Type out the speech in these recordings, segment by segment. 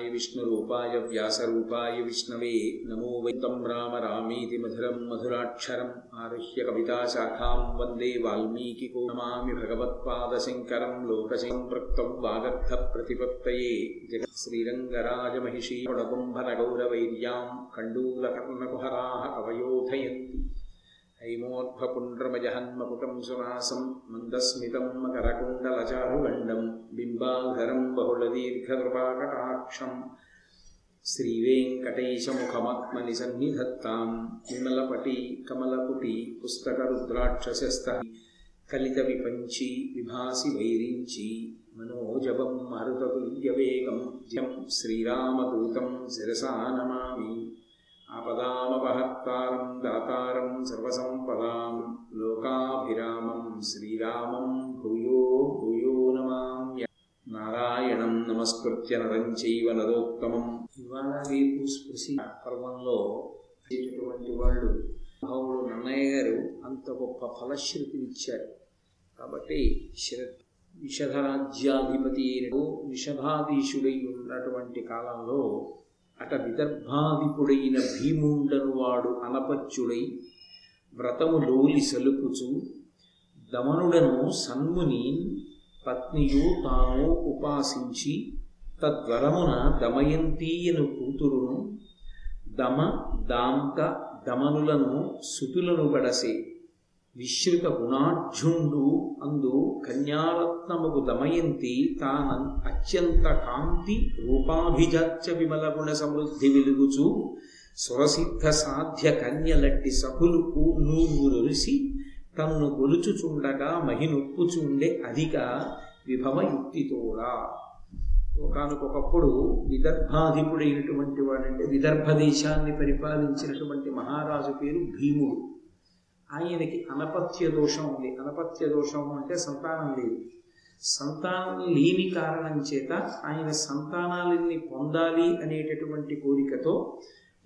విష్ణురూపాయ వ్యాసరూపాయ విష్ణవే నమో వైతం రామ రామీతి మధురం మధురాక్షరం ఆరుహ్య కవితాశాఖాం వందే వాల్మీకికో నమామి భగవత్పాదశంకరం లోకసంపృక్తం వాగర్థ ప్రతిపత్తయే జగత్ శ్రీరంగరాజమహిషీ గుణకుంభనగౌరవైర్యాం కండూలకర్ణకుహరాः కవయోధయంతి हैमोर्ध्वपुण्ड्रमजहन्मकुटं सुनासं मन्दस्मितं मकरकुण्डलचारुगण्डं बिम्बाधरं बहुलदीर्घकृपाकटाक्षं श्रीवेङ्कटेशमुखमात्मनि सन्निधत्तां विमलपटी कमलपुटी पुस्तकरुद्राक्षसस्तः कलितविपञ्ची विभासि वैरिञ्ची मनोजवं मरुततुल्यवेगं जं श्रीरामदूतं शिरसा नमामि ఆపదామపహత్తారం దాతారం సర్వసంపదాం లోకాభిరామం శ్రీరామం భూయో భూయో నమామ్య నారాయణం నమస్కృత్య నరం చైవ నరోత్తమం ఇవాళ రేపు స్పృశి పర్వంలో వాళ్ళు భావుడు నన్నయ్య గారు అంత గొప్ప ఫలశ్రుతినిచ్చారు కాబట్టి శరత్ విషధరాజ్యాధిపతి అయినట్టు విషధాధీశుడై ఉన్నటువంటి కాలంలో అట విదర్భాధిపుడైన భీముండను వాడు అనపచ్చుడై వ్రతము లోలి సలుపుచు దమనుడను సన్ముని పత్నియు తాను ఉపాసించి తద్వరమున దమయంతీయను కూతురును దమ దాంత దమనులను సుతులను బడసే విశ్రుత గుణాఢ్యుండు అందు కన్యారత్నముకు దమయంతి తాన అత్యంత కాంతి రూపాభిజాత్య విమల గుణ సమృద్ధి వెలుగుచు సురసిద్ధ సాధ్య కన్యలట్టి సభులు నూరుసి తన్ను కొలుచుచుండగా మహినొప్పుచుండే అధిక విభవయుక్తితోడా ఒకనకొకప్పుడు విదర్భాధిపుడైనటువంటి వాడంటే విదర్భ దేశాన్ని పరిపాలించినటువంటి మహారాజు పేరు భీముడు. ఆయనకి అనపత్య దోషం ఉంది. అనపత్య దోషం అంటే సంతానం లేదు. సంతానం లేని కారణం చేత ఆయన సంతానాలని పొందాలి అనేటటువంటి కోరికతో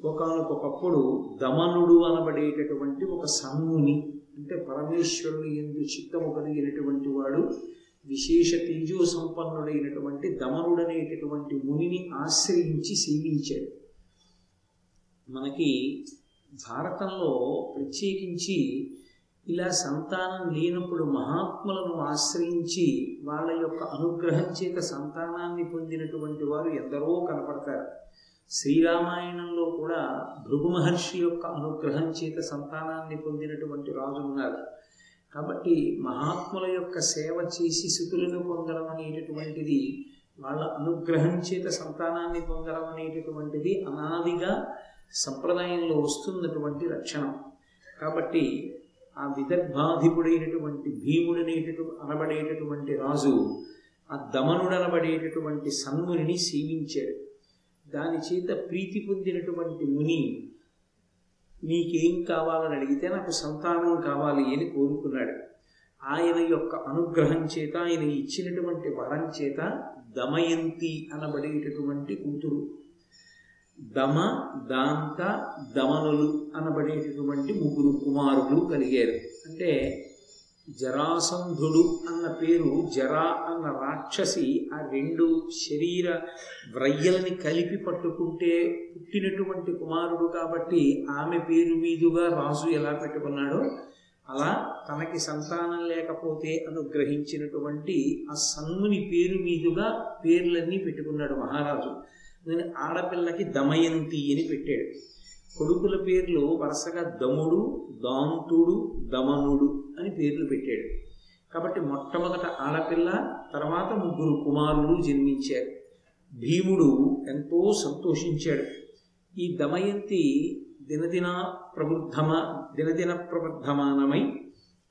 ఒకనకొకప్పుడు దమనుడు అనబడేటటువంటి ఒక సన్ముని అంటే పరమేశ్వరుని ఎందు చిత్తము కలిగినటువంటి వాడు విశేష తేజో సంపన్నుడైనటువంటి దమనుడనేటటువంటి మునిని ఆశ్రయించి సేవించాడు. మనకి భారతంలో ప్రత్యేకించి ఇలా సంతానం లేనప్పుడు మహాత్ములను ఆశ్రయించి వాళ్ళ యొక్క అనుగ్రహం చేత సంతానాన్ని పొందినటువంటి వారు ఎందరో కనపడతారు. శ్రీరామాయణంలో కూడా భృగు మహర్షి యొక్క అనుగ్రహం చేత సంతానాన్ని పొందినటువంటి రాజు ఉన్నారు. కాబట్టి మహాత్ముల యొక్క సేవ చేసి శుతులను పొందడం అనేటటువంటిది వాళ్ళ అనుగ్రహం చేత సంతానాన్ని పొందడం అనేటటువంటిది అనాదిగా సంప్రదాయంలో వస్తున్నటువంటి లక్షణం కాబట్టి ఆ విదర్భాధిపుడైనటువంటి భీముడనేటటు అనబడేటటువంటి రాజు ఆ దమనుడనబడేటటువంటి సన్మునిని సేవించాడు. దాని చేత ప్రీతి పొందినటువంటి ముని నీకేం కావాలని అడిగితే నాకు సంతానం కావాలి అని కోరుకున్నాడు. ఆయన యొక్క అనుగ్రహం చేత ఆయన ఇచ్చినటువంటి వరం చేత దమయంతి అనబడేటటువంటి కూతురు. దమ దాంత దమనులు అనబడేటటువంటి ముగ్గురు కుమారులు కలిగారు. అంటే జరాసంధుడు అన్న పేరు జరా అన్న రాక్షసి ఆ రెండు శరీర వ్రయ్యలని కలిపి పట్టుకుంటే పుట్టినటువంటి కుమారుడు కాబట్టి ఆమె పేరు మీదుగా రాజు ఎలా పెట్టుకున్నాడో అలా తనకి సంతానం లేకపోతే అనుగ్రహించినటువంటి ఆ సన్ముని పేరు మీదుగా పేర్లన్నీ పెట్టుకున్నాడు మహారాజు. నేను ఆడపిల్లకి దమయంతి అని పెట్టాడు. కొడుకుల పేర్లు వరుసగా దముడు దాంతుడు దమనుడు అని పేర్లు పెట్టాడు. కాబట్టి మొట్టమొదట ఆడపిల్ల తర్వాత ముగ్గురు కుమారులు జన్మించారు. భీముడు ఎంతో సంతోషించాడు. ఈ దమయంతి దినదిన ప్రబుద్ధమ దినదిన ప్రబుద్ధమానమై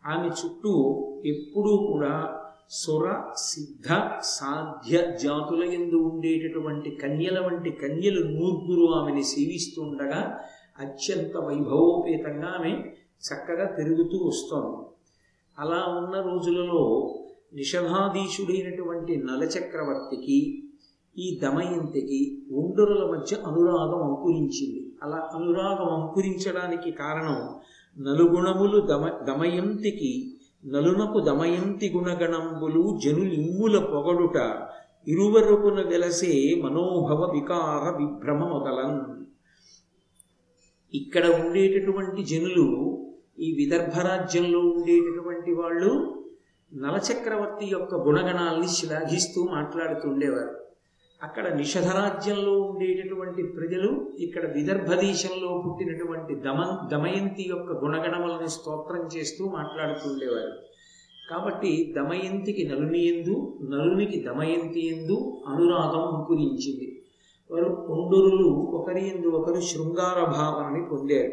ఆమె చుట్టూ ఎప్పుడూ కూడా సుర సిద్ధ సాధ్య జాతుల ఎందు ఉండేటటువంటి కన్యల వంటి కన్యలు నూర్గురు ఆమెని సేవిస్తుండగా అత్యంత వైభవోపేతంగా ఆమె చక్కగా పెరుగుతూ వస్తోంది. అలా ఉన్న రోజులలో నిషధాధీశుడైనటువంటి నలచక్రవర్తికి ఈ దమయంతికి ఉండరుల మధ్య అనురాగం అంకురించింది. అలా అనురాగం అంకురించడానికి కారణం నలుగుణములు దమ దమయంతికి నలునకు దమయంతి గుణగణంబులు జనులింగుల పొగడుట ఇరువరుపున వెలసే మనోభవ వికార విభ్రమ మొదలన్. ఇక్కడ ఉండేటటువంటి జనులు ఈ విదర్భ రాజ్యంలో ఉండేటటువంటి వాళ్ళు నలచక్రవర్తి యొక్క గుణగణాల్ని శ్లాఘిస్తూ మాట్లాడుతుండేవారు. అక్కడ నిషధరాజ్యంలో ఉండేటటువంటి ప్రజలు ఇక్కడ విదర్భ దేశంలో పుట్టినటువంటి దమ దమయంతి యొక్క గుణగణములను స్తోత్రం చేస్తూ మాట్లాడుతుండేవారు కాబట్టి దమయంతికి నలుని ఎందు నలునికి దమయంతి ఎందు అనురాగం అంకురించింది వారు కొండరులు ఒకరి ఎందు ఒకరు శృంగార భావనని పొందారు.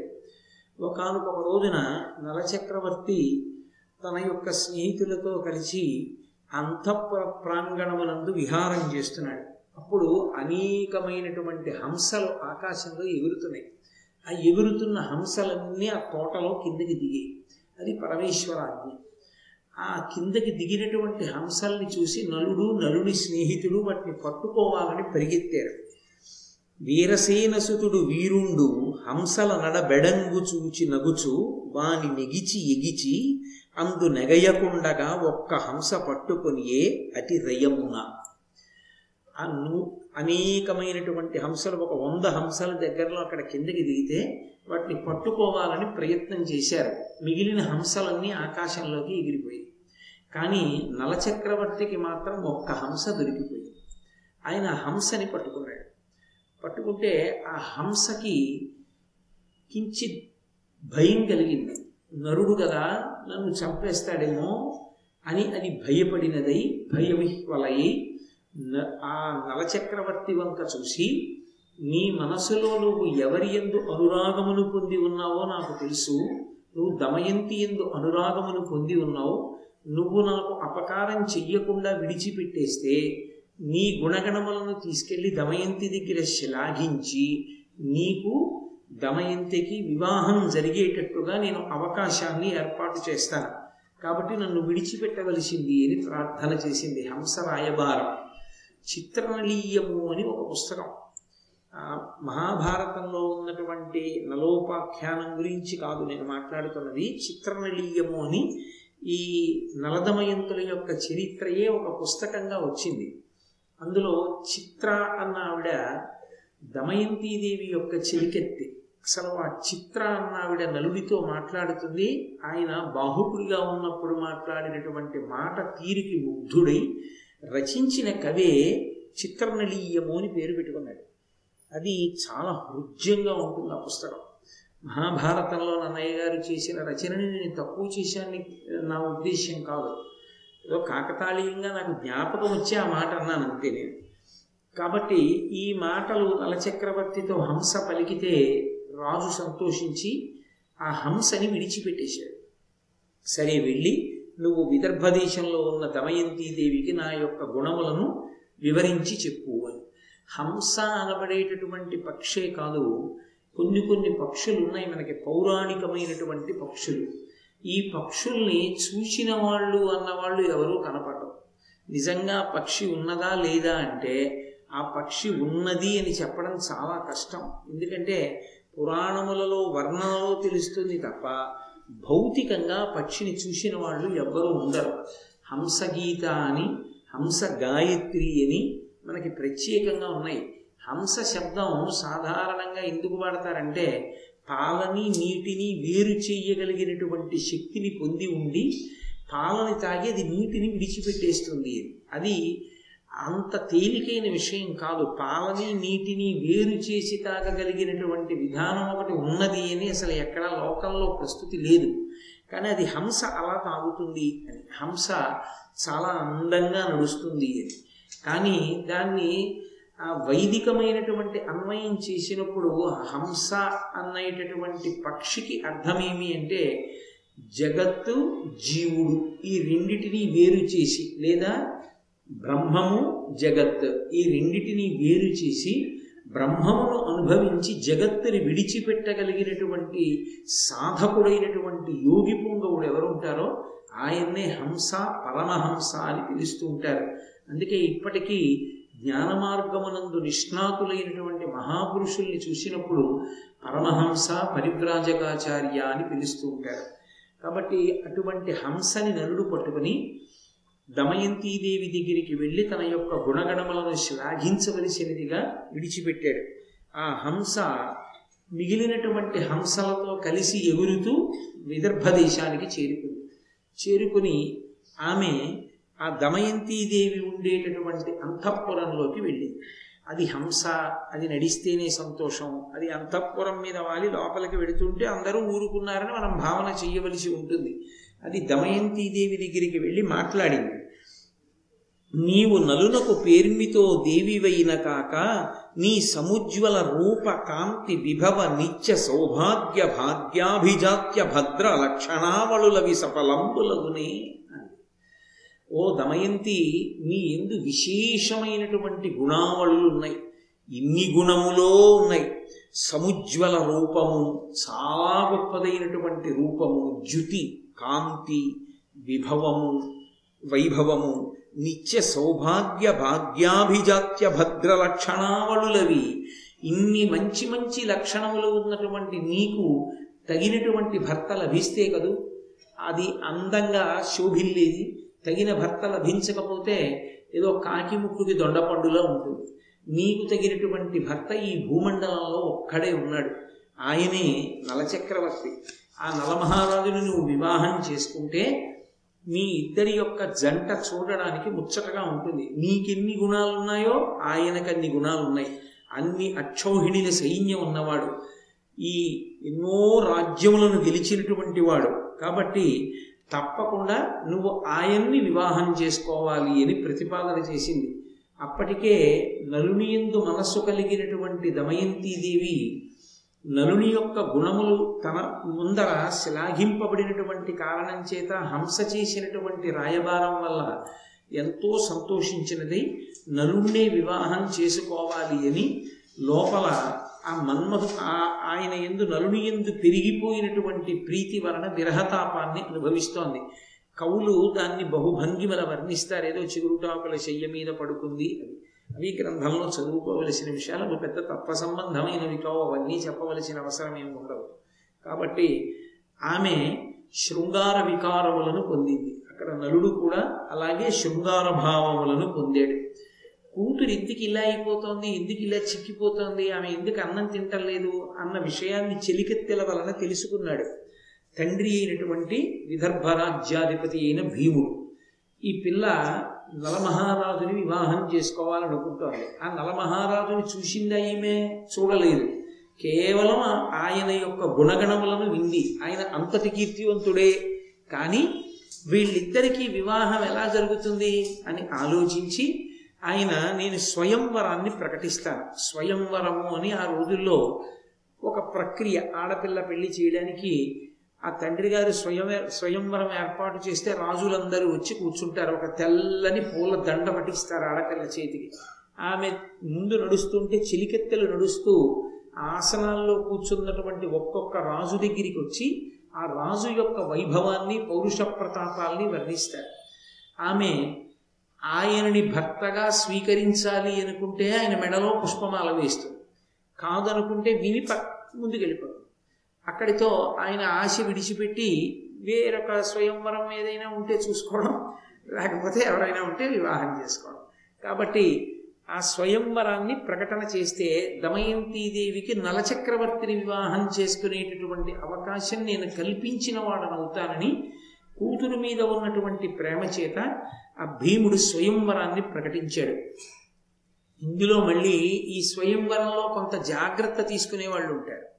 ఒకనొక రోజున నలచక్రవర్తి తన యొక్క స్నేహితులతో కలిసి అంతఃపుర ప్రాంగణమునందు విహారం చేస్తున్నాడు. అప్పుడు అనేకమైనటువంటి హంసలు ఆకాశంలో ఎగురుతున్నాయి. ఆ ఎగురుతున్న హంసలన్నీ ఆ తోటలో కిందకి దిగాయి. అది పరమేశ్వరాజ్ఞ ఆ కిందకి దిగినటువంటి హంసల్ని చూసి నలుడు నలుని స్నేహితుడు వాటిని పట్టుకోవాలని పరిగెత్తారు. వీరసేనసుతుడు వీరుండు హంసల నడబెడంగు చూచి నగుచు వాని నెగిచి ఎగిచి అందు నెగయకుండగా ఒక్క హంస పట్టుకొనియే అతి రయమున. ఆ నూ అనేకమైనటువంటి హంసలు ఒక వంద హంసల దగ్గరలో అక్కడ కిందకి దిగితే వాటిని పట్టుకోవాలని ప్రయత్నం చేశారు. మిగిలిన హంసలన్నీ ఆకాశంలోకి ఎగిరిపోయాయి. కానీ నలచక్రవర్తికి మాత్రం ఒక్క హంస దొరికిపోయింది. ఆయన హంసని పట్టుకున్నాడు. పట్టుకుంటే ఆ హంసకి కించిత్ భయం కలిగింది. నరుడు కదా నన్ను చంపేస్తాడేమో అని అది భయపడినదై భయవిహ్వలయ్యి ఆ నలచక్రవర్తి వంక చూసి నీ మనసులో నువ్వు ఎవరి ఎందు అనురాగమును పొంది ఉన్నావో నాకు తెలుసు. నువ్వు దమయంతి ఎందు అనురాగమును పొంది ఉన్నావు. నువ్వు నాకు అపకారం చెయ్యకుండా విడిచిపెట్టేస్తే నీ గుణగణములను తీసుకెళ్ళి దమయంతి దగ్గర శ్లాఘించి నీకు దమయంతికి వివాహం జరిగేటట్టుగా నేను అవకాశాన్ని ఏర్పాటు చేస్తాను. కాబట్టి నన్ను విడిచిపెట్టవలసింది అని ప్రార్థన చేసింది హంస రాయబారం చిత్రనలీయము అని ఒక పుస్తకం. మహాభారతంలో ఉన్నటువంటి నలోపాఖ్యానం గురించి కాదు నేను మాట్లాడుతున్నది. చిత్రనలీయము అని ఈ నలదమయంతుల యొక్క చరిత్రయే ఒక పుస్తకంగా వచ్చింది. అందులో చిత్ర అన్న ఆవిడ దమయంతీదేవి యొక్క చెలికెత్తి అసలు ఆ చిత్ర అన్న ఆవిడ నలుడితో మాట్లాడుతుంది. ఆయన బాహుకుడిగా ఉన్నప్పుడు మాట్లాడినటువంటి మాట తీరికి ముగ్ధుడై రచించిన కవే చిత్రనళీయము అని పేరు పెట్టుకున్నాడు. అది చాలా హృద్యంగా ఉంటుంది ఆ పుస్తకం. మహాభారతంలో నన్నయ్య గారు చేసిన రచనని నేను తక్కువ చేశాను నా ఉద్దేశ్యం కాదు. ఏదో కాకతాళీయంగా నాకు జ్ఞాపకం వచ్చి ఆ మాట అన్నాను అంతే నేను. కాబట్టి ఈ మాటలు నలచక్రవర్తితో హంస పలికితే రాజు సంతోషించి ఆ హంసని విడిచిపెట్టేశాడు. సరే వెళ్ళి నువ్వు విదర్భ దేశంలో ఉన్న దమయంతీదేవికి నా యొక్క గుణములను వివరించి చెప్పు అని. హంస అనబడేటటువంటి పక్షే కాదు కొన్ని కొన్ని పక్షులు ఉన్నాయి మనకి పౌరాణికమైనటువంటి పక్షులు. ఈ పక్షుల్ని చూసిన వాళ్ళు అన్నవాళ్ళు ఎవరూ కనపడరు. నిజంగా పక్షి ఉన్నదా లేదా అంటే ఆ పక్షి ఉన్నది అని చెప్పడం చాలా కష్టం. ఎందుకంటే పురాణములలో వర్ణనలో తెలుస్తుంది తప్ప భౌతికంగా పక్షిని చూసిన వాళ్ళు ఎవ్వరూ ఉండరు. హంసగీత అని హంస గాయత్రి అని మనకి ప్రత్యేకంగా ఉన్నాయి. హంస శబ్దం సాధారణంగా ఎందుకు వాడతారంటే పాలని నీటిని వేరు చేయగలిగినటువంటి శక్తిని పొంది ఉండి పాలని తాగి అది నీటిని విడిచిపెట్టేస్తుంది. అది అంత తేలికైన విషయం కాదు. పాలని నీటిని వేరు చేసి తాగగలిగినటువంటి విధానం ఒకటి ఉన్నది అని అసలు ఎక్కడా లోకంలో ప్రస్తుతి లేదు. కానీ అది హంస అలా తాగుతుంది అని. హంస చాలా అందంగా నడుస్తుంది అని. కానీ దాన్ని ఆ వైదికమైనటువంటి అన్వయం చేసినప్పుడు హంస అనేటటువంటి పక్షికి అర్థమేమి అంటే జగత్తు జీవుడు ఈ రెండిటిని వేరు చేసి లేదా బ్రహ్మము జగత్ ఈ రెండిటిని వేరు చేసి బ్రహ్మమును అనుభవించి జగత్తుని విడిచిపెట్టగలిగినటువంటి సాధకుడైనటువంటి యోగి పుంగవుడు ఎవరు ఉంటారో ఆయన్నే హంస పరమహంస అని పిలుస్తూ ఉంటారు. అందుకే ఇప్పటికీ జ్ఞాన మార్గమునందు నిష్ణాతులైనటువంటి మహాపురుషుల్ని చూసినప్పుడు పరమహంస పరివ్రాజకాచార్య అని పిలుస్తూ ఉంటారు. కాబట్టి అటువంటి హంసని నరుడు పట్టుకుని దమయంతీదేవి దగ్గరికి వెళ్ళి తన యొక్క గుణగణములను శ్లాఘించవలసినదిగా విడిచిపెట్టాడు. ఆ హంస మిగిలినటువంటి హంసలతో కలిసి ఎగురుతూ విదర్భ దేశానికి చేరుకుంది. చేరుకుని ఆమె ఆ దమయంతీదేవి ఉండేటటువంటి అంతఃపురంలోకి వెళ్ళింది. అది హంస అది నడిస్తేనే సంతోషం అది అంతఃపురం మీద వాలి లోపలికి వెళుతుంటే అందరూ ఊరుకున్నారని మనం భావన చేయవలసి ఉంటుంది. అది దమయంతీదేవి దగ్గరికి వెళ్ళి మాట్లాడింది. నీవు నలునకు పేర్మితో దేవివైన కాక నీ సముజ్వల రూప కాంతి విభవ నిత్య సౌభాగ్య భాగ్యాభిజాత్య భద్ర లక్షణావళులవి సఫలంబులగునే ఓ దమయంతి నీ ఎందు విశేషమైనటువంటి గుణావళులు ఉన్నాయి. ఇన్ని గుణములో ఉన్నాయి. సముజ్వల రూపము చాలా గొప్పదైనటువంటి రూపము జ్యుతి. కాంతి విభవము వైభవము నిత్య సౌభాగ్య భాగ్యాభిజాత్య భద్ర లక్షణావళులవి. ఇన్ని మంచి మంచి లక్షణములు ఉన్నటువంటి నీకు తగినటువంటి భర్త లభిస్తే కదూ? అది అందంగా శోభిల్లేది. తగిన భర్త లభించకపోతే ఏదో కాకి ముక్కుకి దొండపండులా ఉంటుంది. నీకు తగినటువంటి భర్త ఈ భూమండలంలో ఒక్కడే ఉన్నాడు. ఆయనే నలచక్రవర్తి. ఆ నలమహారాజుని నువ్వు వివాహం చేసుకుంటే మీ ఇద్దరి యొక్క జంట చూడడానికి ముచ్చటగా ఉంటుంది. నీకెన్ని గుణాలు ఉన్నాయో ఆయనకు అన్ని గుణాలున్నాయి. అన్ని అక్షౌహిణిల సైన్యం ఉన్నవాడు. ఈ ఎన్నో రాజ్యములను గెలిచినటువంటి వాడు. కాబట్టి తప్పకుండా నువ్వు ఆయన్ని వివాహం చేసుకోవాలి అని ప్రతిపాదన చేసింది. అప్పటికే నలుని ఎందు మనస్సు కలిగినటువంటి దమయంతీదేవి నలుని యొక్క గుణములు తన ముందర శ్లాఘింపబడినటువంటి కారణం చేత హంస చేసినటువంటి రాయబారం వల్ల ఎంతో సంతోషించినది. నలుణ్ణే వివాహం చేసుకోవాలి అని లోపల ఆ మన్మధు ఆయన ఎందు నలుని ఎందు పెరిగిపోయినటువంటి ప్రీతి వలన విరహతాపాన్ని అనుభవిస్తోంది. కవులు దాన్ని బహుభంగిమల వర్ణిస్తారు. ఏదో చిగురుటాకుల శయ్య మీద పడుకుంది. అది అవి గ్రంథంలో చదువుకోవలసిన విషయాలు అవి పెద్ద తత్వ సంబంధమైనవి కావు అవన్నీ చెప్పవలసిన అవసరం ఏమి ఉండదు. కాబట్టి ఆమె శృంగార వికారములను పొందింది. అక్కడ నలుడు కూడా అలాగే శృంగార భావములను పొందాడు. కూతురు ఎందుకు ఇలా అయిపోతోంది? ఎందుకు ఇలా చిక్కిపోతోంది? ఆమె ఎందుకు అన్నం తింటలేదు అన్న విషయాన్ని చెలికెత్తెల వలన తెలుసుకున్నాడు. తండ్రి అయినటువంటి విదర్భ రాజ్యాధిపతి అయిన భీముడు. ఈ పిల్ల నలమహారాజుని వివాహం చేసుకోవాలనుకుంటోంది. ఆ నలమహారాజుని చూసిందా ఈమె? చూడలేదు. కేవలం ఆయన యొక్క గుణగణములను వింది. ఆయన అంతటి కీర్తివంతుడే కానీ వీళ్ళిద్దరికీ వివాహం ఎలా జరుగుతుంది అని ఆలోచించి ఆయన నేను స్వయంవరాన్ని ప్రకటిస్తాను. స్వయంవరము అని ఆ రోజుల్లో ఒక ప్రక్రియ. ఆడపిల్ల పెళ్ళి చేయడానికి ఆ తండ్రి గారు స్వయం స్వయంవరం ఏర్పాటు చేస్తే రాజులందరూ వచ్చి కూర్చుంటారు. ఒక తెల్లని పూల దండ పట్టిస్తారు ఆడపిల్ల చేతికి. ఆమె ముందు నడుస్తుంటే చిలికెత్తెలు నడుస్తూ ఆసనాల్లో కూర్చున్నటువంటి ఒక్కొక్క రాజు దగ్గరికి వచ్చి ఆ రాజు యొక్క వైభవాన్ని పౌరుష ప్రతాపాల్ని వర్ణిస్తారు. ఆమె ఆయనని భర్తగా స్వీకరించాలి అనుకుంటే ఆయన మెడలో పుష్పమాల వేస్తుంది. కాదనుకుంటే విని ముందుకెళ్ళిపోతుంది. అక్కడితో ఆయన ఆశ విడిచిపెట్టి వేరొక స్వయంవరం ఏదైనా ఉంటే చూసుకోవడం లేకపోతే ఎవరైనా ఉంటే వివాహం చేసుకోవడం. కాబట్టి ఆ స్వయంవరాన్ని ప్రకటన చేస్తే దమయంతీదేవికి నలచక్రవర్తిని వివాహం చేసుకునేటటువంటి అవకాశం నేను కల్పించిన వాడనవుతానని కూతురు మీద ఉన్నటువంటి ప్రేమ చేత ఆ భీముడు స్వయంవరాన్ని ప్రకటించాడు. ఇందులో మళ్ళీ ఈ స్వయంవరంలో కొంత జాగ్రత్త తీసుకునే వాళ్ళు ఉంటారు.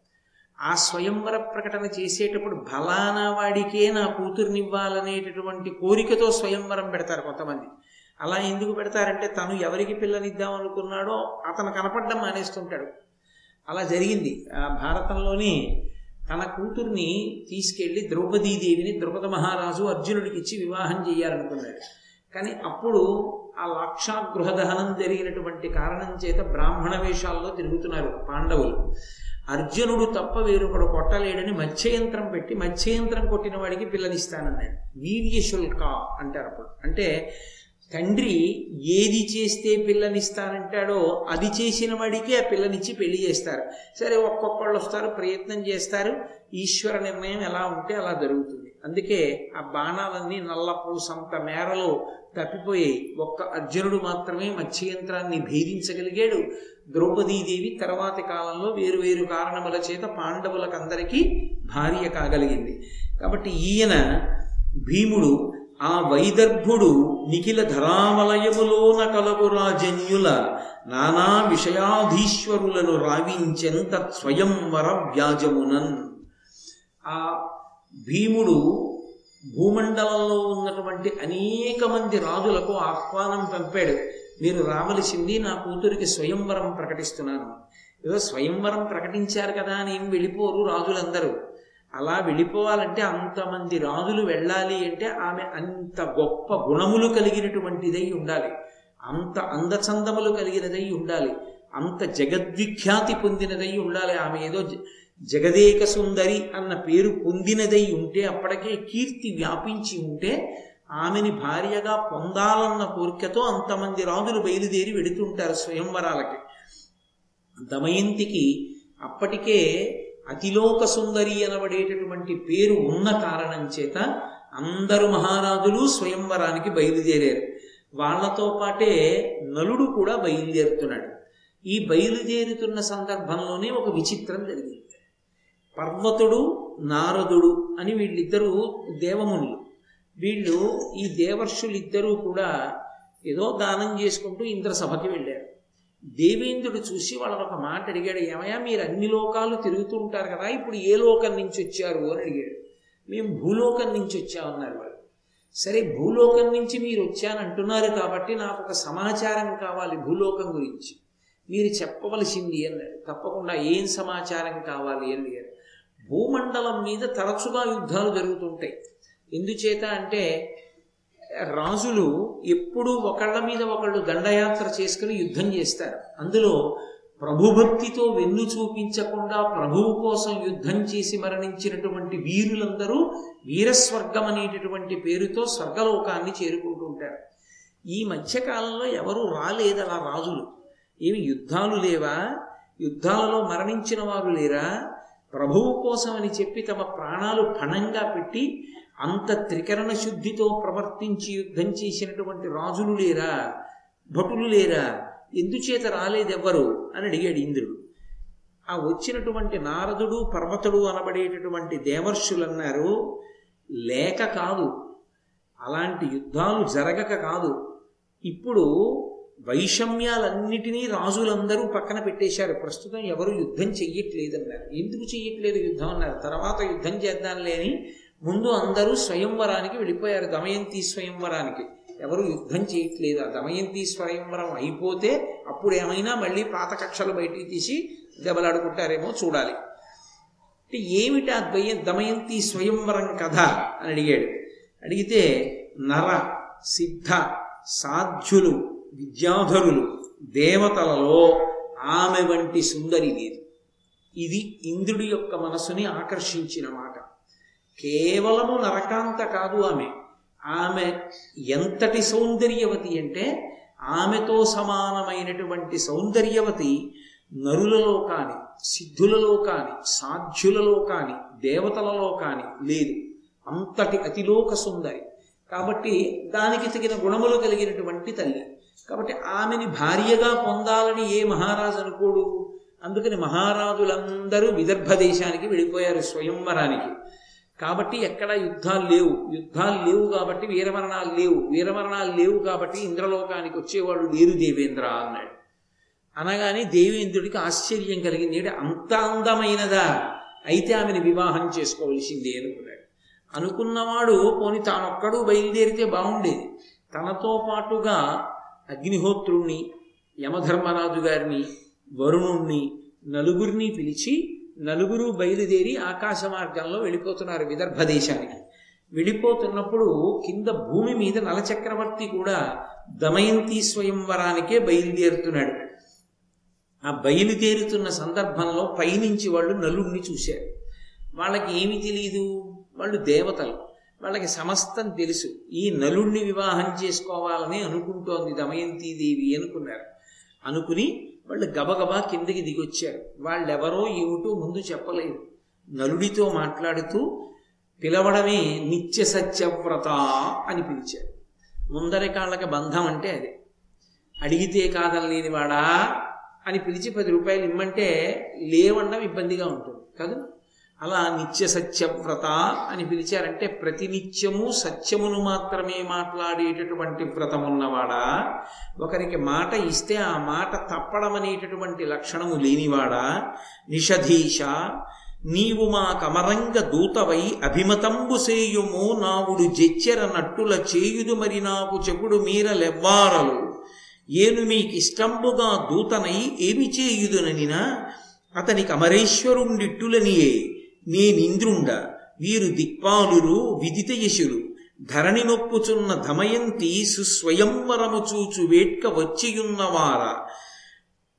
ఆ స్వయంవర ప్రకటన చేసేటప్పుడు బలానా వాడికే నా కూతుర్నివ్వాలనేటటువంటి కోరికతో స్వయంవరం పెడతారు కొంతమంది. అలా ఎందుకు పెడతారంటే తను ఎవరికి పిల్లనిద్దాం అనుకున్నాడో అతను కనపడడం మానేస్తుంటాడు. అలా జరిగింది. ఆ భారతంలోని తన కూతుర్ని తీసుకెళ్ళి ద్రౌపదీదేవిని ద్రౌపద మహారాజు అర్జునుడికి ఇచ్చి వివాహం చేయాలనుకున్నాడు. కానీ అప్పుడు ఆ లాక్షాగృహ దహనం జరిగినటువంటి కారణం చేత బ్రాహ్మణ వేషాల్లో తిరుగుతున్నారు పాండవులు. అర్జునుడు తప్ప వేరొకడు కొట్టలేడని మత్స్యయంత్రం పెట్టి మత్స్యయంత్రం కొట్టిన వాడికి పిల్లనిస్తానన్నాడు. వీర్యశుల్క అంటారు అప్పుడు. అంటే తండ్రి ఏది చేస్తే పిల్లనిస్తానంటాడో అది చేసిన వాడికి ఆ పిల్లనిచ్చి పెళ్ళి చేస్తారు. సరే ఒక్కొక్కళ్ళు వస్తారు ప్రయత్నం చేస్తారు. ఈశ్వర నిర్ణయం ఎలా ఉంటే అలా జరుగుతుంది. అందుకే ఆ బాణాలన్నీ నల్లపూసంత మేరలో తప్పిపోయాయి ఒక్క అర్జునుడు మాత్రమే మత్స్యయంత్రాన్ని భేదించగలిగాడు. ద్రౌపదీదేవి తర్వాతి కాలంలో వేరు వేరు కారణముల చేత పాండవులకందరికీ భార్య కాగలిగింది. కాబట్టి ఈయన భీముడు ఆ వైదర్భుడు నిఖిల ధరావలయములోన కలగు రాజన్యుల నానా విషయాధీశ్వరులను రావించెంత స్వయంవర వ్యాజమునన్. ఆ భీముడు భూమండలంలో ఉన్నటువంటి అనేక మంది రాజులకు ఆహ్వానం పంపాడు. మీరు రావలసింది నా కూతురికి స్వయంవరం ప్రకటిస్తున్నాను. ఏదో స్వయంవరం ప్రకటించారు కదా అని ఏం వెళ్ళిపోరు రాజులందరూ. అలా వెళ్ళిపోవాలంటే అంతమంది రాజులు వెళ్ళాలి అంటే ఆమె అంత గొప్ప గుణములు కలిగినటువంటిదై ఉండాలి. అంత అందచందములు కలిగినదై ఉండాలి. అంత జగద్విఖ్యాతి పొందినదై ఉండాలి. ఆమె ఏదో జగదేక సుందరి అన్న పేరు పొందినదై ఉంటే అప్పటికే కీర్తి వ్యాపించి ఉంటే ఆమెని భార్యగా పొందాలన్న కోరికతో అంతమంది రాజులు బయలుదేరి వెడుతుంటారు స్వయంవరాలకి. దమయంతికి అప్పటికే అతిలోక సుందరి అనబడేటటువంటి పేరు ఉన్న కారణం చేత అందరు మహారాజులు స్వయంవరానికి బయలుదేరారు. వాళ్ళతో పాటే నలుడు కూడా బయలుదేరుతున్నాడు. ఈ బయలుదేరుతున్న సందర్భంలోనే ఒక విచిత్రం జరిగింది. పర్వతుడు నారదుడు అని వీళ్ళిద్దరూ దేవమునులు వీళ్ళు ఈ దేవర్షులిద్దరూ కూడా ఏదో దానం చేసుకుంటూ ఇంద్ర సభకి వెళ్ళారు. దేవేంద్రుడు చూసి వాళ్ళని ఒక మాట అడిగాడు ఏమయ్యా మీరు అన్ని లోకాలు తిరుగుతూ ఉంటారు కదా ఇప్పుడు ఏ లోకం నుంచి వచ్చారు? అని అడిగాడు. మేము భూలోకం నుంచి వచ్చామన్నారు వాళ్ళు. సరే భూలోకం నుంచి మీరు వచ్చానంటున్నారు కాబట్టి నాకు ఒక సమాచారం కావాలి భూలోకం గురించి. మీరు చెప్పవలసింది అన్నాడు తప్పకుండా ఏం సమాచారం కావాలి అని అడిగారు. భూమండలం మీద తరచుగా యుద్ధాలు జరుగుతుంటాయి. ఎందుచేత అంటే రాజులు ఎప్పుడూ ఒకళ్ళ మీద ఒకళ్ళు దండయాత్ర చేసుకుని యుద్ధం చేస్తారు. అందులో ప్రభుభక్తితో వెన్ను చూపించకుండా ప్రభువు కోసం యుద్ధం చేసి మరణించినటువంటి వీరులందరూ వీరస్వర్గం అనేటటువంటి పేరుతో స్వర్గలోకాన్ని చేరుకుంటూ ఉంటారు. ఈ మధ్యకాలంలో ఎవరు రాలేదు అలా రాజులు. ఏమి యుద్ధాలు లేవా? యుద్ధాలలో మరణించిన వారు లేరా? ప్రభువు కోసం అని చెప్పి తమ ప్రాణాలు పణంగా పెట్టి అంత త్రికరణ శుద్ధితో ప్రవర్తించి యుద్ధం చేసినటువంటి రాజులు లేరా? భటులు లేరా? ఎందుచేత రాలేదెవ్వరు? అని అడిగాడు ఇంద్రుడు. ఆ వచ్చినటువంటి నారదుడు పర్వతుడు అనబడేటటువంటి దేవర్షులు అన్నారు లేక కాదు. అలాంటి యుద్ధాలు జరగక కాదు. ఇప్పుడు వైషమ్యాలన్నిటినీ రాజులందరూ పక్కన పెట్టేశారు. ప్రస్తుతం ఎవరు యుద్ధం చెయ్యట్లేదన్నారు. ఎందుకు చెయ్యట్లేదు యుద్ధం అన్నారు. తర్వాత యుద్ధం చేద్దాంలే అని ముందు అందరూ స్వయంవరానికి వెళ్ళిపోయారు. దమయంతి స్వయంవరానికి. ఎవరు యుద్ధం చేయట్లేదు ఆ దమయంతి స్వయంవరం అయిపోతే అప్పుడు ఏమైనా మళ్ళీ పాత కక్షలు బయటికి తీసి దెబ్బలాడుకుంటారేమో చూడాలి. అంటే ఏమిటి ఆ ద్వయ దమయంతి స్వయంవరం కథ అని అడిగాడు. అడిగితే నర సిద్ధ సాధ్యులు విద్యాధరులు దేవతలలో ఆమె వంటి సుందరి లేదు. ఇది ఇంద్రుడి యొక్క మనసుని ఆకర్షించిన మాట. కేవలము నరకాంత కాదు ఆమె. ఆమె ఎంతటి సౌందర్యవతి అంటే ఆమెతో సమానమైనటువంటి సౌందర్యవతి నరులలో కానీ సిద్ధులలో కానీ సాధ్యులలో కానీ దేవతలలో కానీ లేదు. అంతటి అతిలోక సుందరి. కాబట్టి దానికి తగిన గుణములు కలిగినటువంటి తల్లి. కాబట్టి ఆమెని భార్యగా పొందాలని ఏ మహారాజు అనుకోడు. అందుకని మహారాజులందరూ విదర్భ దేశానికి వెళ్ళిపోయారు స్వయంవరానికి. కాబట్టి ఎక్కడ యుద్ధాలు లేవు. యుద్ధాలు లేవు కాబట్టి వీరమరణాలు లేవు. వీరమరణాలు లేవు కాబట్టి ఇంద్రలోకానికి వచ్చేవాళ్ళు లేరు దేవేంద్ర అన్నాడు. అనగానే దేవేంద్రుడికి ఆశ్చర్యం కలిగింది. ఏంటి అంత అందమైనదా? అయితే ఆమెను వివాహం చేసుకోవలసిందే అనుకున్నాడు. అనుకున్నవాడు పోని తానొక్కడు బయలుదేరితే బాగుండేది. తనతో పాటుగా అగ్నిహోత్రుణ్ణి యమధర్మరాజు గారిని వరుణుణ్ణి నలుగురిని పిలిచి నలుగురు బయలుదేరి ఆకాశ మార్గంలో వెళ్ళిపోతున్నారు విదర్భ దేశానికి. వెళ్ళిపోతున్నప్పుడు కింద భూమి మీద నలచక్రవర్తి కూడా దమయంతి స్వయంవరానికే బయలుదేరుతున్నాడు. ఆ బయలుదేరుతున్న సందర్భంలో పైనుంచి వాళ్ళు నలుగురిని చూశారు. వాళ్ళకి ఏమి తెలియదు వాళ్ళు దేవతలు. వాళ్ళకి సమస్తం తెలుసు. ఈ నలుణ్ణి వివాహం చేసుకోవాలని అనుకుంటోంది దమయంతీదేవి అనుకున్నారు. అనుకుని వాళ్ళు గబగబా కిందకి దిగొచ్చారు. వాళ్ళెవరో ఏమిటో ముందు చెప్పలేదు. నలుడితో మాట్లాడుతూ పిలవడమే నిత్య సత్యవ్రత అని పిలిచారు. ముందరి కాళ్ళకి బంధం అంటే అది. అడిగితే కాదనలేని వాడా అని పిలిచి పది రూపాయలు ఇమ్మంటే లేవడం ఇబ్బందిగా ఉంటుంది. కాదు? అలా నిత్య సత్యవ్రత అని పిలిచారంటే ప్రతినిత్యము సత్యమును మాత్రమే మాట్లాడేటటువంటి వ్రతం ఉన్నవాడా? ఒకరికి మాట ఇస్తే ఆ మాట తప్పడం అనేటటువంటి లక్షణము లేనివాడా? నిషధీష నీవు మా కమరంగ దూతవై అభిమతంబు సేయుము నావుడు జెచ్చెర నట్టుల చేయుదు మరి నాకు చెప్పుడు మీరలెవ్వారలు ఏను మీకిష్టంబుగా దూతనై ఏమి చేయుదుననినా అతనికి అమరేశ్వరుండిట్టులనియే నేనింద్రుండ వీరు దిక్పాలురు విదిత యశులు. ధరణి నొప్పుచున్న ధమయంతి సుస్వయంవరము చూచు వేట్క వచ్చియున్నవార.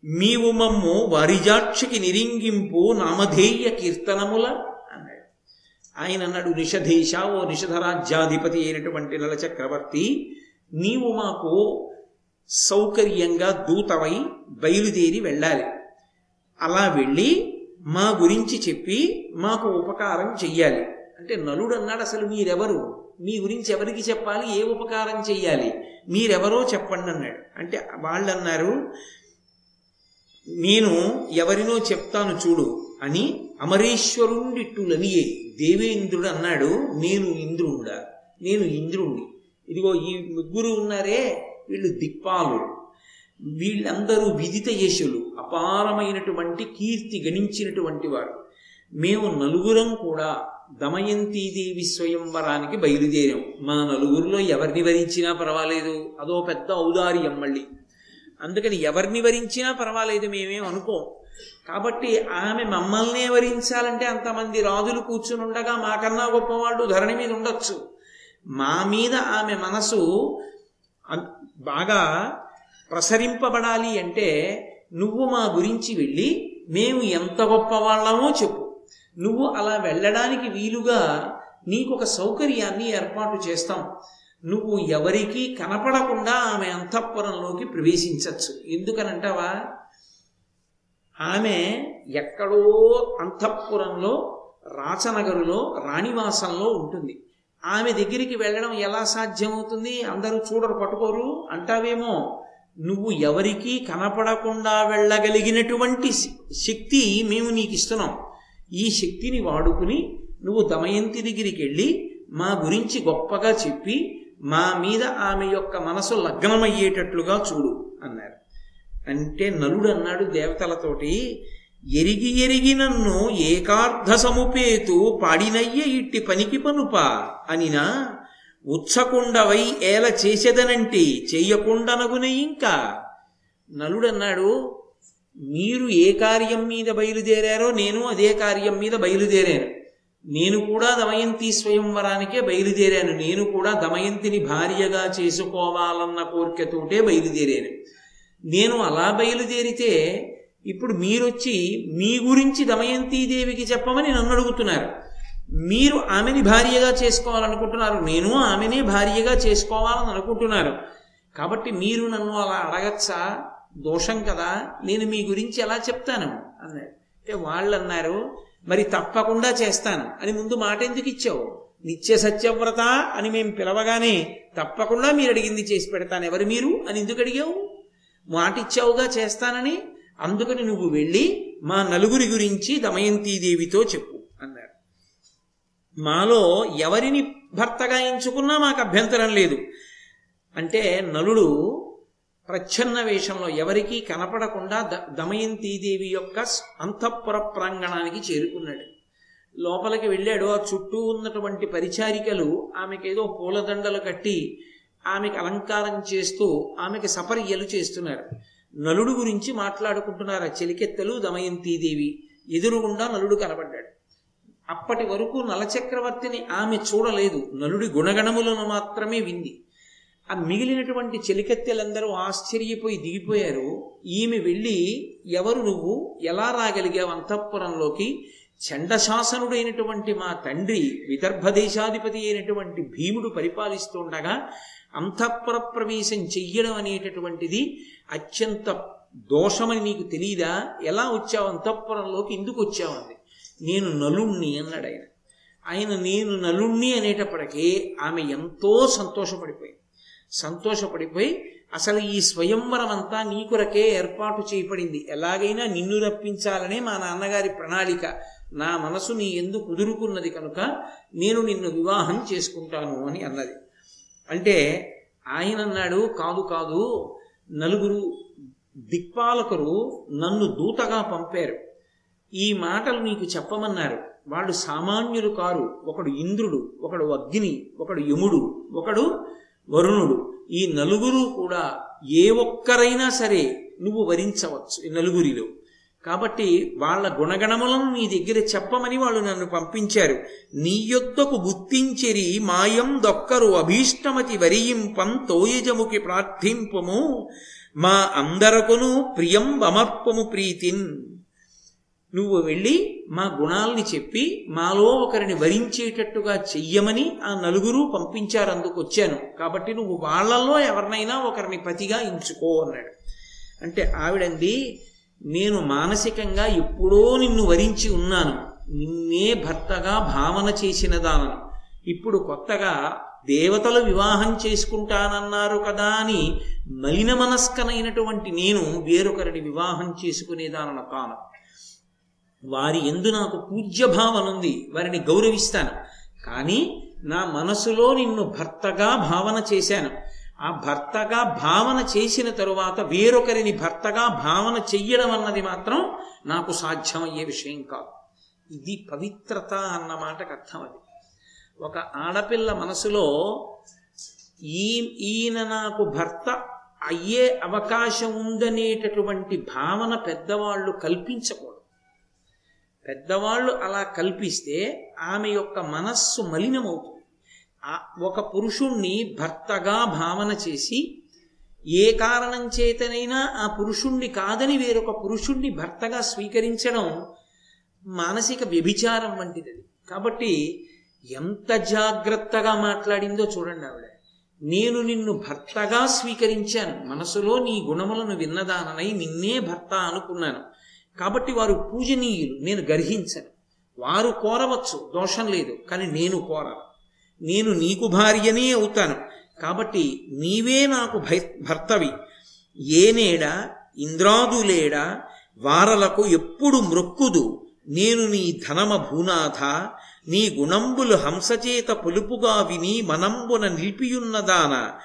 మీవు మమ్ము వారిజాక్షికి నిరింగింపు నామధేయ కీర్తనముల అన్నాడు. ఆయన అన్నాడు నిషధేశ ఓ నిషధరాజ్యాధిపతి అయినటువంటి నల చక్రవర్తి నీవు మాకు సౌకర్యంగా దూతమై బయలుదేరి వెళ్ళాలి. అలా వెళ్ళి మా గురించి చెప్పి మాకు ఉపకారం చెయ్యాలి. అంటే నలుడు అన్నాడు అసలు మీరెవరు? మీ గురించి ఎవరికి చెప్పాలి? ఏ ఉపకారం చెయ్యాలి? మీరెవరో చెప్పండి అన్నాడు. అంటే వాళ్ళు అన్నారు నేను ఎవరినో చెప్తాను చూడు అని అమరేశ్వరుండిట్టులనియే దేవేంద్రుడు అన్నాడు. నేను ఇంద్రుడా నేను ఇంద్రుణ్ణి. ఇదిగో ఈ ముగ్గురు ఉన్నారే వీళ్ళు దిక్పాలు వీళ్ళందరూ విదిత యశులు అపారమైనటువంటి కీర్తి గణించినటువంటి వారు. మేము నలుగురం కూడా దమయంతీదేవి స్వయంవరానికి బయలుదేరాం. మా నలుగురిలో ఎవరిని వరించినా పర్వాలేదు. అదో పెద్ద ఔదార్యం మళ్ళీ. అందుకని ఎవరిని వరించినా పర్వాలేదు మేమేం అనుకోం. కాబట్టి ఆమె మమ్మల్నే వరించాలంటే అంతమంది రాజులు కూర్చుని ఉండగా మాకన్నా గొప్పవాళ్ళు ధరణి మీద ఉండొచ్చు. మా మీద ఆమె మనసు బాగా ప్రసరింపబడాలి అంటే నువ్వు మా గురించి వెళ్ళి మేము ఎంత గొప్పవాళ్ళమో చెప్పు. నువ్వు అలా వెళ్ళడానికి వీలుగా నీకు ఒక సౌకర్యాన్ని ఏర్పాటు చేస్తాం. నువ్వు ఎవరికీ కనపడకుండా ఆమె అంతఃపురంలోకి ప్రవేశించవచ్చు ఎందుకనంటావా? ఆమె ఎక్కడో అంతఃపురంలో రాచనగరులో రాణివాసంలో ఉంటుంది. ఆమె దగ్గరికి వెళ్ళడం ఎలా సాధ్యమవుతుంది? అందరూ చూడరు పట్టుకోరు అంటావేమో? నువ్వు ఎవరికీ కనపడకుండా వెళ్ళగలిగినటువంటి శక్తి మేము నీకు ఇస్తున్నాం ఈ శక్తిని వాడుకుని నువ్వు దమయంతి దగ్గరికి వెళ్ళి మా గురించి గొప్పగా చెప్పి మా మీద ఆమె యొక్క మనసు లగ్నమయ్యేటట్లుగా చూడు అన్నారు. అంటే నలుడు అన్నాడు దేవతలతోటి ఎరిగి ఎరిగి నన్ను ఏకార్ధ సముపేతు పాడినయ్యే ఇట్టి పనికి పనుప అనినా ఉచ్చకుండవై ఏల చేసేదనంటే చెయ్యకుండనగునే ఇంకా. నలుడన్నాడు మీరు ఏ కార్యం మీద బయలుదేరారో నేను అదే కార్యం మీద బయలుదేరాను. నేను కూడా దమయంతి స్వయంవరానికే బయలుదేరాను. నేను కూడా దమయంతిని భార్యగా చేసుకోవాలన్న కోరికతోటే బయలుదేరాను. నేను అలా బయలుదేరితే ఇప్పుడు మీరొచ్చి మీ గురించి దమయంతీదేవికి చెప్పమని నన్ను అడుగుతున్నారు. మీరు ఆమెని భార్యగా చేసుకోవాలనుకుంటున్నారు నేను ఆమెనే భార్యగా చేసుకోవాలని అనుకుంటున్నారు. కాబట్టి మీరు నన్ను అలా అడగచ్చా? దోషం కదా. నేను మీ గురించి ఎలా చెప్తాను? అన్నారు అంటే వాళ్ళు అన్నారు మరి తప్పకుండా చేస్తాను. అని ముందు మాట ఎందుకు ఇచ్చావు? నిత్య సత్యవ్రత అని మేము పిలవగానే తప్పకుండా మీరు అడిగింది చేసి పెడతాను. ఎవరు మీరు? అని ఎందుకు అడిగావు? మాట ఇచ్చావుగా చేస్తానని? అందుకని నువ్వు వెళ్ళి మా నలుగురి గురించి దమయంతీదేవితో చెప్పు అన్నారు. మాలో ఎవరిని భర్తగా ఎంచుకున్నా మాకు అభ్యంతరం లేదు. అంటే నలుడు ప్రచ్ఛన్న వేషంలో ఎవరికీ కనపడకుండా ద దమయంతీదేవి యొక్క అంతఃపుర ప్రాంగణానికి చేరుకున్నాడు. లోపలికి వెళ్ళాడు. ఆ చుట్టూ ఉన్నటువంటి పరిచారికలు ఆమెకేదో పూలదండలు కట్టి ఆమెకు అలంకారం చేస్తూ ఆమెకి సపర్యలు చేస్తున్నారు. నలుడు గురించి మాట్లాడుకుంటున్నారు? ఆ చెలికెత్తలు దమయంతీదేవి ఎదురుగుండా నలుడు కనబడ్డాడు అప్పటి వరకు నలచక్రవర్తిని ఆమె చూడలేదు. నలుడి గుణగణములను మాత్రమే వింది. ఆ మిగిలినటువంటి చెలికత్తెలందరూ ఆశ్చర్యపోయి దిగిపోయారు. ఈమె వెళ్ళి ఎవరు నువ్వు? ఎలా రాగలిగావు అంతఃపురంలోకి? చండశాసనుడైనటువంటి మా తండ్రి విదర్భ దేశాధిపతి అయినటువంటి భీముడు పరిపాలిస్తుండగా అంతఃపుర ప్రవేశం చెయ్యడం అనేటటువంటిది అత్యంత దోషమని నీకు తెలియదా ఎలా వచ్చావు అంతఃపురంలోకి? ఎందుకు వచ్చావు? అంది. నేను నలుణ్ణి అన్నాడు ఆయన. ఆయన నేను నలుణ్ణి అనేటప్పటికీ ఆమె ఎంతో సంతోషపడిపోయింది సంతోషపడిపోయి అసలు ఈ స్వయంవరం అంతా నీ కొరకే ఏర్పాటు చేయబడింది. ఎలాగైనా నిన్ను రప్పించాలనే మా నాన్నగారి ప్రణాళిక. నా మనసు నీ ఎందు కుదురుకున్నది కనుక నేను నిన్ను వివాహం చేసుకుంటాను అని అన్నది. అంటే ఆయన అన్నాడు కాదు కాదు. నలుగురు దిక్పాలకులు నన్ను దూతగా పంపారు. ఈ మాటలు నీకు చెప్పమన్నారు. వాళ్ళు సామాన్యులు కారు. ఒకడు ఇంద్రుడు ఒకడు అగ్ని ఒకడు యముడు ఒకడు వరుణుడు. ఈ నలుగురు కూడా ఏ ఒక్కరైనా సరే నువ్వు వరించవచ్చు ఈ నలుగురిలో. కాబట్టి వాళ్ళ గుణగణములను నీ దగ్గర చెప్పమని వాళ్ళు నన్ను పంపించారు. నీ యొద్దకు గుర్తించిరి మాయం దొక్కరు అభీష్టమతి వరియింపం తోయజముకి ప్రార్థింపము మా అందరకును ప్రియం అమర్పము ప్రీతిన్. నువ్వు వెళ్ళి మా గుణాల్ని చెప్పి మాలో ఒకరిని వరించేటట్టుగా చెయ్యమని ఆ నలుగురు పంపించారు అందుకు వచ్చాను. కాబట్టి నువ్వు వాళ్ళల్లో ఎవరినైనా ఒకరిని పతిగా ఎంచుకో అన్నాడు. అంటే ఆవిడంది నేను మానసికంగా ఎప్పుడో నిన్ను వరించి ఉన్నాను. నిన్నే భర్తగా భావన చేసిన దానను ఇప్పుడు కొత్తగా దేవతలు వివాహం చేసుకుంటానన్నారు కదా అని మలిన మనస్కనైనటువంటి నేను వేరొకరిని వివాహం చేసుకునేదానను కాను. వారి ఎందు నాకు పూజ్య భావన ఉంది వారిని గౌరవిస్తాను. కానీ నా మనసులో నిన్ను భర్తగా భావన చేశాను. ఆ భర్తగా భావన చేసిన తరువాత వేరొకరిని భర్తగా భావన చెయ్యడం అన్నది మాత్రం నాకు సాధ్యమయ్యే విషయం కాదు. ఇది పవిత్రత అన్న మాటకు అర్థం అది. ఒక ఆడపిల్ల మనసులో ఈ ఈయన నాకు భర్త అయ్యే అవకాశం ఉందనేటటువంటి భావన పెద్దవాళ్ళు కల్పించకూడదు. పెద్దవాళ్ళు అలా కల్పిస్తే ఆమె యొక్క మనస్సు మలినమవుతుంది. ఒక పురుషుణ్ణి భర్తగా భావన చేసి ఏ కారణం చేతనైనా ఆ పురుషుణ్ణి కాదని వేరొక పురుషుణ్ణి భర్తగా స్వీకరించడం మానసిక వ్యభిచారం వంటిది కాబట్టి ఎంత జాగ్రత్తగా మాట్లాడిందో చూడండి ఆవిడ. నేను నిన్ను భర్తగా స్వీకరించాను. మనసులో నీ గుణములను విన్నదానని నిన్నే భర్త అనుకున్నాను. కాబట్టి వారు పూజనీయులు నేను గర్హించను. వారు కోరవచ్చు దోషం లేదు కానీ నేను కోరను. నేను నీకు భార్యనే అవుతాను. కాబట్టి నీవే నాకు భర్తవి. ఏనేడా ఇంద్రాదులేడా వారలకు ఎప్పుడు మృక్కుదు. నేను నీ ధనమ భూనాథ నీ గుణంబులు హంసచేత పొలుపుగా విని మనంబున నిలిపియున్నదాన